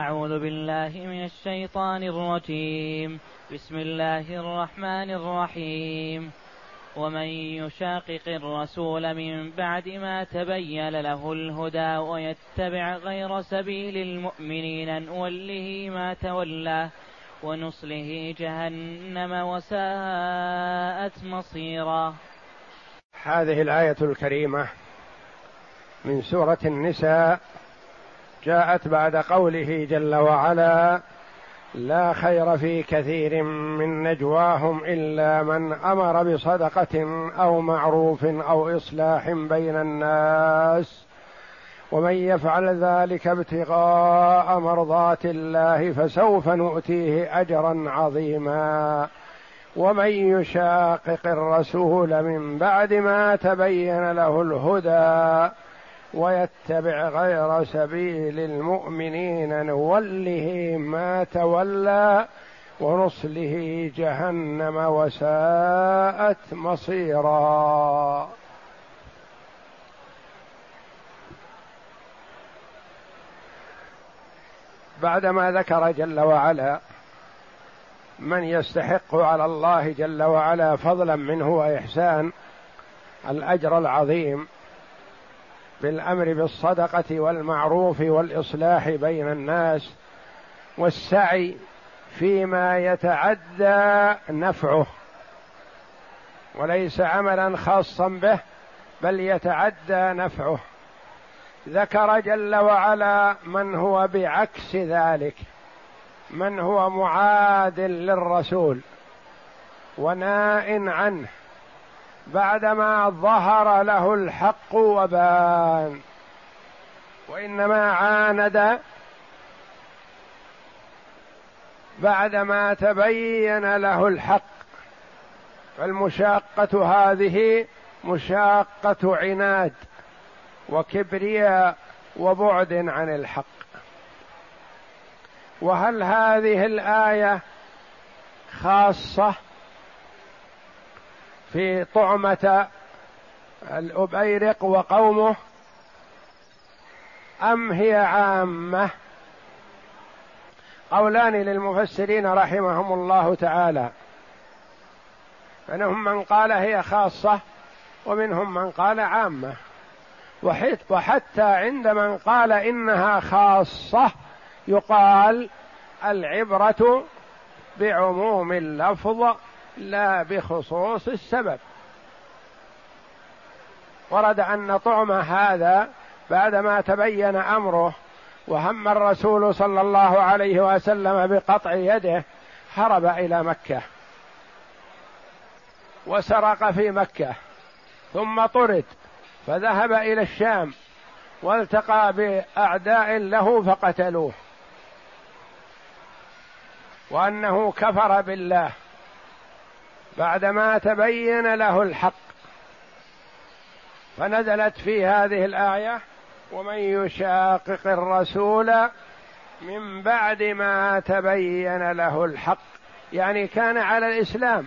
أعوذ بالله من الشيطان الرجيم. بسم الله الرحمن الرحيم. ومن يشاقق الرسول من بعد ما تبين له الهدى ويتبع غير سبيل المؤمنين نوله ما تولى ونصله جهنم وساءت مصيرا. هذه الآية الكريمة من سورة النساء. جاءت بعد قوله جل وعلا لا خير في كثير من نجواهم إلا من أمر بصدقة أو معروف أو إصلاح بين الناس. ومن يفعل ذلك ابتغاء مرضات الله فسوف نؤتيه أجرا عظيما. ومن يشاقق الرسول من بعد ما تبين له الهدى ويتبع غير سبيل المؤمنين نوله ما تولى ونصله جهنم وساءت مصيرا. بعدما ذكر جل وعلا من يستحق على الله جل وعلا فضلا منه وإحسان الأجر العظيم بالامر بالصدقة والمعروف والإصلاح بين الناس والسعي فيما يتعدى نفعه. وليس عملا خاصا به بل يتعدى نفعه. ذكر جل وعلا من هو بعكس ذلك من هو معاد للرسول وناء عنه. بعدما ظهر له الحق وبان. وإنما عاند بعدما تبين له الحق. فالمشاقة هذه مشاقة عناد وكبرياء وبعد عن الحق. وهل هذه الآية خاصة؟ في طعمة الأبيرق وقومه أم هي عامة؟ قولان للمفسرين رحمهم الله تعالى. منهم من قال هي خاصة ومنهم من قال عامة. وحتى عند من قال إنها خاصة يقال العبرة بعموم اللفظ لا بخصوص السبب. ورد أن طعم هذا بعدما تبين أمره وهم الرسول صلى الله عليه وسلم بقطع يده هرب إلى مكة. وسرق في مكة. ثم طرد. فذهب إلى الشام. والتقى بأعداء له فقتلوه. وأنه كفر بالله. بعدما تبين له الحق. فنزلت في هذه الآية ومن يشاقق الرسول من بعد ما تبين له الحق. يعني كان على الإسلام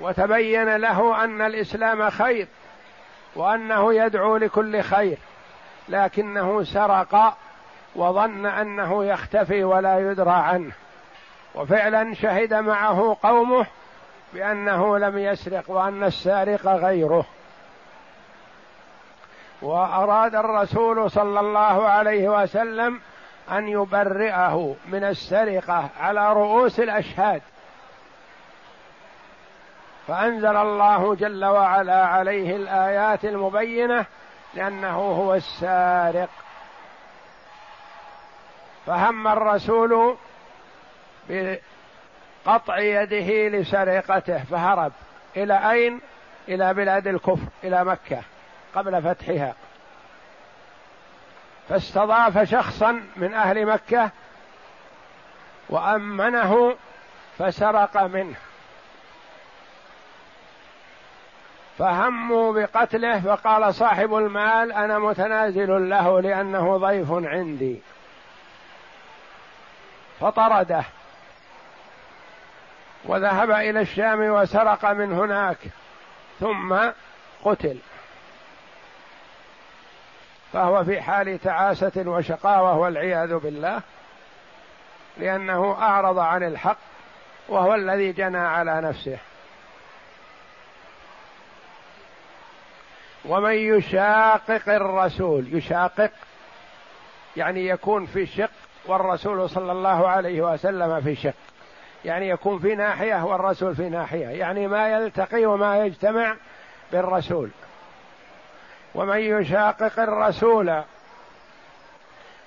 وتبين له أن الإسلام خير وأنه يدعو لكل خير لكنه سرق وظن أنه يختفي ولا يدرى عنه. وفعلا شهد معه قومه بأنه لم يسرق وأن السارق غيره. وأراد الرسول صلى الله عليه وسلم أن يبرئه من السرقة على رؤوس الأشهاد. فأنزل الله جل وعلا عليه الآيات المبينة لأنه هو السارق. فهم الرسول قطع يده لسرقته فهرب. إلى أين؟ إلى بلاد الكفر إلى مكة قبل فتحها. فاستضاف شخصا من أهل مكة وأمنه فسرق منه. فهموا بقتله فقال صاحب المال أنا متنازل له لأنه ضيف عندي. فطرده. وذهب إلى الشام وسرق من هناك ثم قتل. فهو في حال تعاسة وشقاوة والعياذ بالله لأنه أعرض عن الحق وهو الذي جنى على نفسه. ومن يشاقق الرسول يشاقق يعني يكون في شق والرسول صلى الله عليه وسلم في شق. يعني يكون في ناحية والرسول في ناحية. يعني ما يلتقي وما يجتمع بالرسول. ومن يشاقق الرسول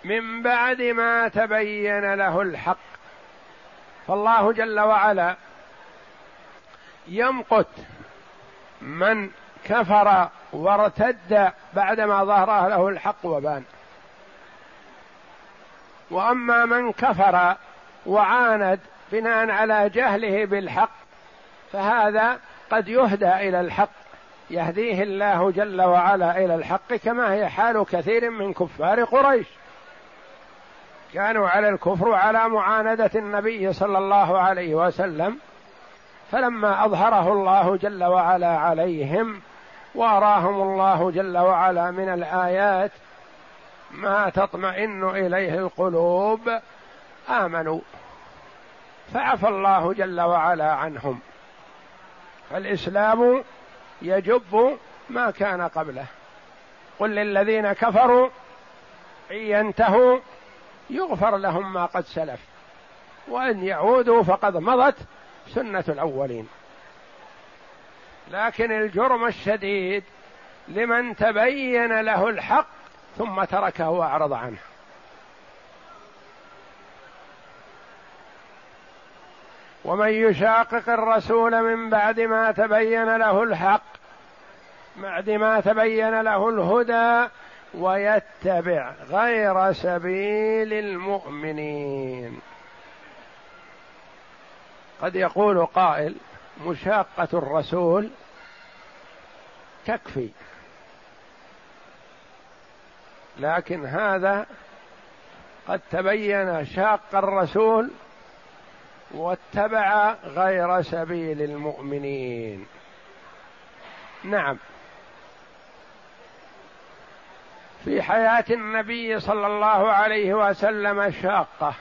من بعد ما تبين له الحق فالله جل وعلا يمقت من كفر وارتد بعدما ظهر له الحق وبان. وأما من كفر وعاند بناء على جهله بالحق فهذا قد يهدى إلى الحق يهديه الله جل وعلا إلى الحق كما هي حال كثير من كفار قريش. كانوا على الكفر وعلى معاندة النبي صلى الله عليه وسلم فلما أظهره الله جل وعلا عليهم واراهم الله جل وعلا من الآيات ما تطمئن إليه القلوب آمنوا. فعفى الله جل وعلا عنهم. فالإسلام يجب ما كان قبله. قل للذين كفروا إن ينتهوا يغفر لهم ما قد سلف وإن يعودوا فقد مضت سنة الأولين. لكن الجرم الشديد لمن تبين له الحق ثم تركه وأعرض عنه. ومن يشاقق الرسول من بعد ما تبين له الحق بعد ما تبين له الهدى ويتبع غير سبيل المؤمنين. قد يقول قائل مشاقة الرسول تكفي لكن هذا قد تبين شاق الرسول واتبع غير سبيل المؤمنين. نعم. في حياة النبي صلى الله عليه وسلم شاقه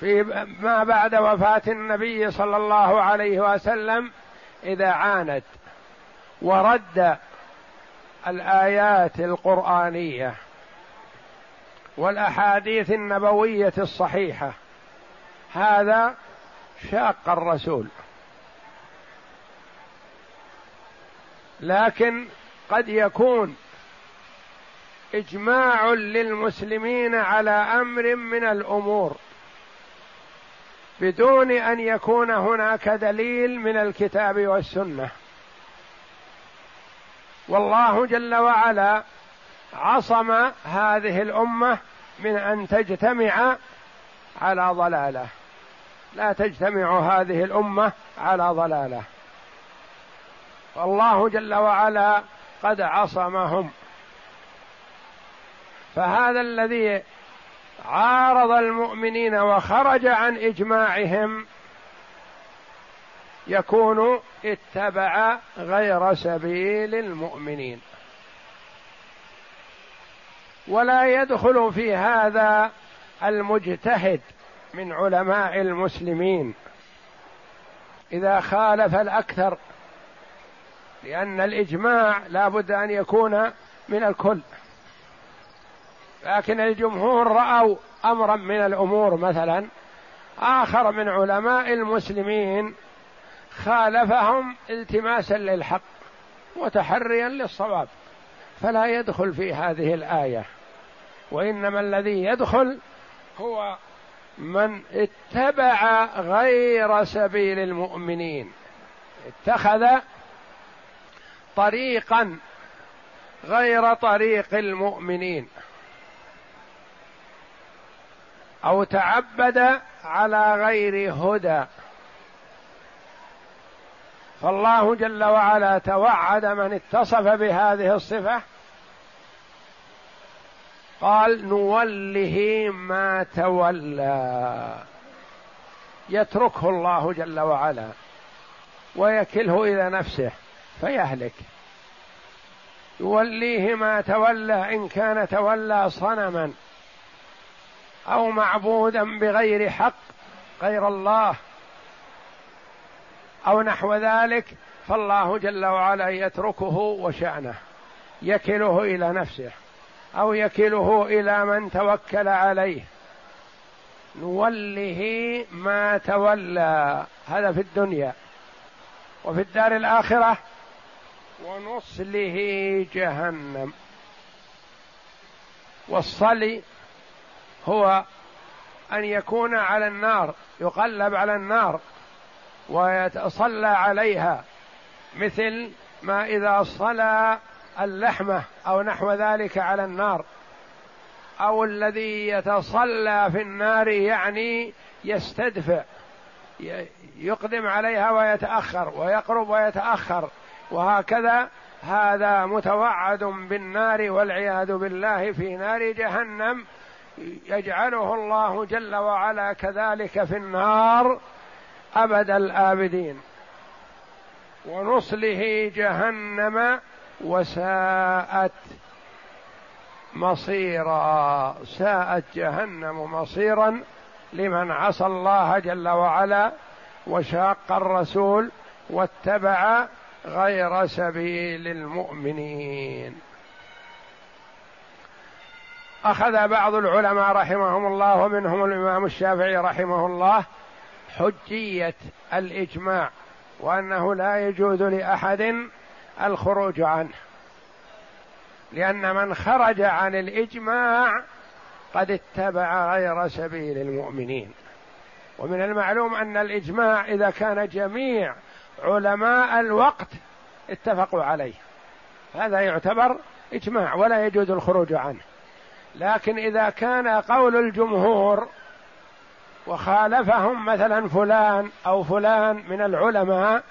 في ما بعد وفاة النبي صلى الله عليه وسلم إذا عاند ورد الآيات القرآنية والأحاديث النبوية الصحيحة. هذا شاق الرسول. لكن قد يكون إجماع للمسلمين على أمر من الأمور بدون أن يكون هناك دليل من الكتاب والسنة. والله جل وعلا عصم هذه الأمة من أن تجتمع على ضلالة. لا تجتمع هذه الأمة على ضلالة. والله جل وعلا قد عصمهم. فهذا الذي عارض المؤمنين وخرج عن إجماعهم يكون اتبع غير سبيل المؤمنين. ولا يدخل في هذا المجتهد من علماء المسلمين. إذا خالف الأكثر لأن الإجماع لا بد أن يكون من الكل. لكن الجمهور رأوا أمرا من الأمور مثلا آخر من علماء المسلمين خالفهم التماسا للحق وتحريا للصواب. فلا يدخل في هذه الآية. وإنما الذي يدخل هو من اتبع غير سبيل المؤمنين اتخذ طريقا غير طريق المؤمنين أو تعبد على غير هدى. فالله جل وعلا توعد من اتصف بهذه الصفة قال نوله ما تولى. يتركه الله جل وعلا ويكله إلى نفسه فيهلك. يوليه ما تولى إن كان تولى صنما أو معبودا بغير حق غير الله أو نحو ذلك فالله جل وعلا يتركه وشأنه يكله إلى نفسه. أو يكله إلى من توكل عليه. نوله ما تولى. هذا في الدنيا. وفي الدار الآخرة ونصله جهنم. والصلي هو أن يكون على النار يقلب على النار ويتصلى عليها مثل ما إذا صلى اللحمة أو نحو ذلك على النار أو الذي يتصلى في النار يعني يستدفع يقدم عليها ويتأخر ويقرب ويتأخر وهكذا هذا متوعد بالنار والعياذ بالله في نار جهنم يجعله الله جل وعلا كذلك في النار أبد الآبدين. ونصله جهنم وساءت مصيرا ساءت جهنم مصيرا لمن عصى الله جل وعلا وشاق الرسول واتبع غير سبيل المؤمنين. أخذ بعض العلماء رحمهم الله ومنهم الإمام الشافعي رحمه الله حجية الإجماع وأنه لا يجوز لأحد الخروج عنه. لأن من خرج عن الإجماع قد اتبع غير سبيل المؤمنين. ومن المعلوم أن الإجماع إذا كان جميع علماء الوقت اتفقوا عليه. هذا يعتبر إجماع ولا يجوز الخروج عنه. لكن إذا كان قول الجمهور وخالفهم مثلا فلان أو فلان من العلماء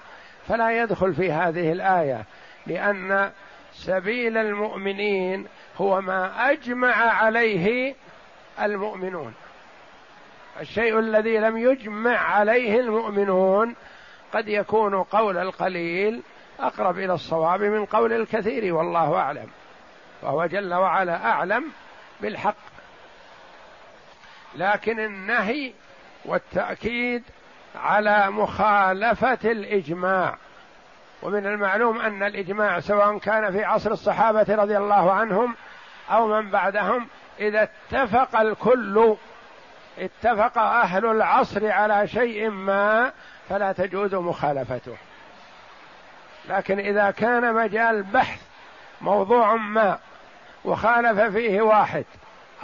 فلا يدخل في هذه الآية لأن سبيل المؤمنين هو ما أجمع عليه المؤمنون. الشيء الذي لم يجمع عليه المؤمنون قد يكون قول القليل أقرب إلى الصواب من قول الكثير والله أعلم. وهو جل وعلا أعلم بالحق. لكن النهي والتأكيد على مخالفة الإجماع. ومن المعلوم أن الإجماع سواء كان في عصر الصحابة رضي الله عنهم أو من بعدهم إذا اتفق الكل اتفق أهل العصر على شيء ما فلا تجوز مخالفته. لكن إذا كان مجال بحث موضوع ما وخالف فيه واحد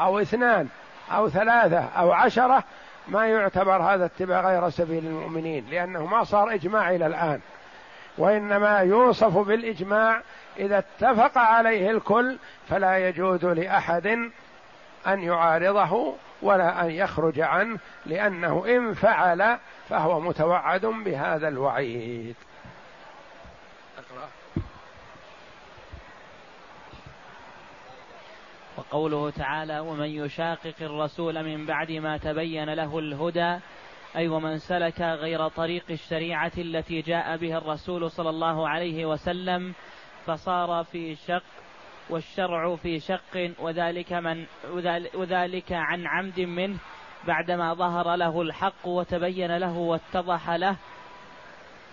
أو اثنان أو ثلاثة أو عشرة ما يعتبر هذا اتباع غير سبيل المؤمنين لأنه ما صار إجماع إلى الآن وإنما يوصف بالإجماع إذا اتفق عليه الكل فلا يجوز لأحد أن يعارضه ولا أن يخرج عنه لأنه إن فعل فهو متوعد بهذا الوعيد أقرأ. وقوله تعالى ومن يشاقق الرسول من بعد ما تبين له الهدى أي ومن سلك غير طريق الشريعة التي جاء بها الرسول صلى الله عليه وسلم فصار في شق والشرع في شق وذلك من وذلك عن عمد منه بعدما ظهر له الحق وتبين له واتضح له.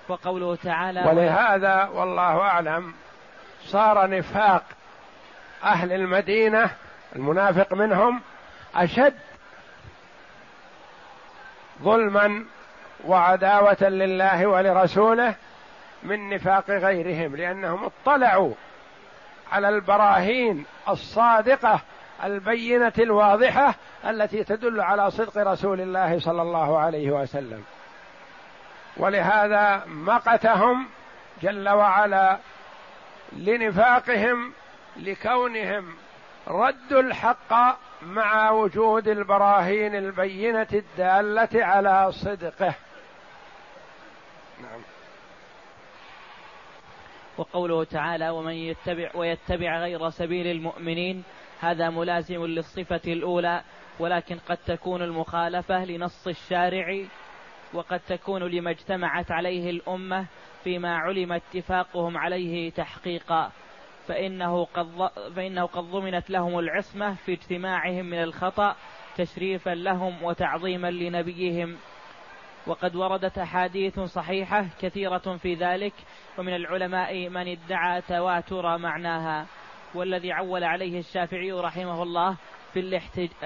وقوله تعالى ولهذا والله أعلم صار نفاق أهل المدينة المنافق منهم أشد ظلما وعداوة لله ولرسوله من نفاق غيرهم لأنهم اطلعوا على البراهين الصادقة البينة الواضحة التي تدل على صدق رسول الله صلى الله عليه وسلم. ولهذا مقتهم جل وعلا لنفاقهم لكونهم ردوا الحق مع وجود البراهين البينة الدالة على صدقه. نعم. وقوله تعالى ومن يتبع ويتبع غير سبيل المؤمنين هذا ملازم للصفة الأولى ولكن قد تكون المخالفة لنص الشارع وقد تكون لما اجتمعت عليه الأمة فيما علم اتفاقهم عليه تحقيقا. فإنه قد, فإنه قد ضمنت لهم العصمة في اجتماعهم من الخطأ تشريفا لهم وتعظيما لنبيهم. وقد وردت أحاديث صحيحة كثيرة في ذلك ومن العلماء من ادعى تواتر معناها. والذي عول عليه الشافعي رحمه الله في,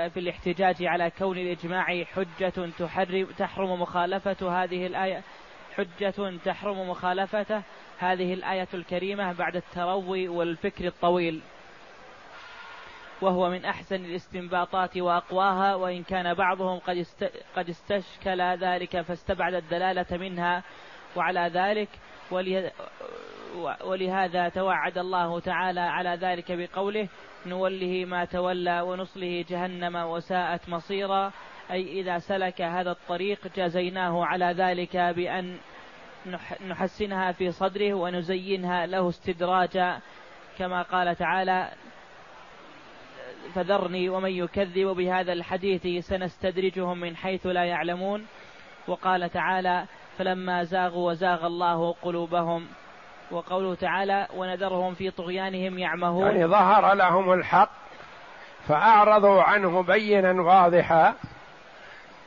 في الاحتجاج على كون الإجماع حجة تحرم تحرم مخالفة هذه الآية حجة تحرم مخالفته. هذه الآية الكريمة بعد التروي والفكر الطويل. وهو من أحسن الاستنباطات وأقواها وإن كان بعضهم قد, است قد استشكل ذلك فاستبعد الدلالة منها. وعلى ذلك ولهذا توعد الله تعالى على ذلك بقوله نوله ما تولى ونصله جهنم وساءت مصيرا. أي إذا سلك هذا الطريق جازيناه على ذلك بأن نحسنها في صدره ونزينها له استدراجا كما قال تعالى فذرني ومن يكذب بهذا الحديث سنستدرجهم من حيث لا يعلمون وقال تعالى فلما زاغوا وزاغ الله قلوبهم وقوله تعالى ونذرهم في طغيانهم يعمهون يعني ظهر لهم الحق فأعرضوا عنه بينا واضحا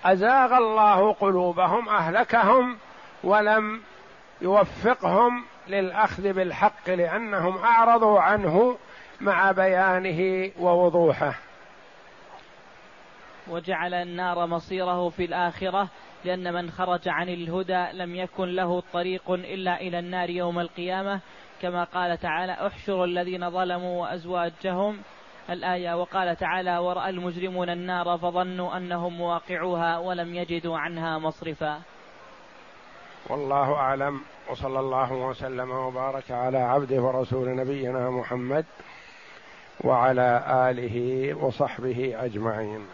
أزاغ الله قلوبهم أهلكهم ولم يوفقهم للأخذ بالحق لأنهم أعرضوا عنه مع بيانه ووضوحه. وجعل النار مصيره في الآخرة لأن من خرج عن الهدى لم يكن له طريق إلا إلى النار يوم القيامة. كما قال تعالى احشروا الذين ظلموا وأزواجهم الآية وقال تعالى ورأى المجرمون النار فظنوا أنهم مواقعوها ولم يجدوا عنها مصرفا. والله أعلم وصلى الله وسلم وبارك على عبده ورسول نبينا محمد وعلى آله وصحبه أجمعين.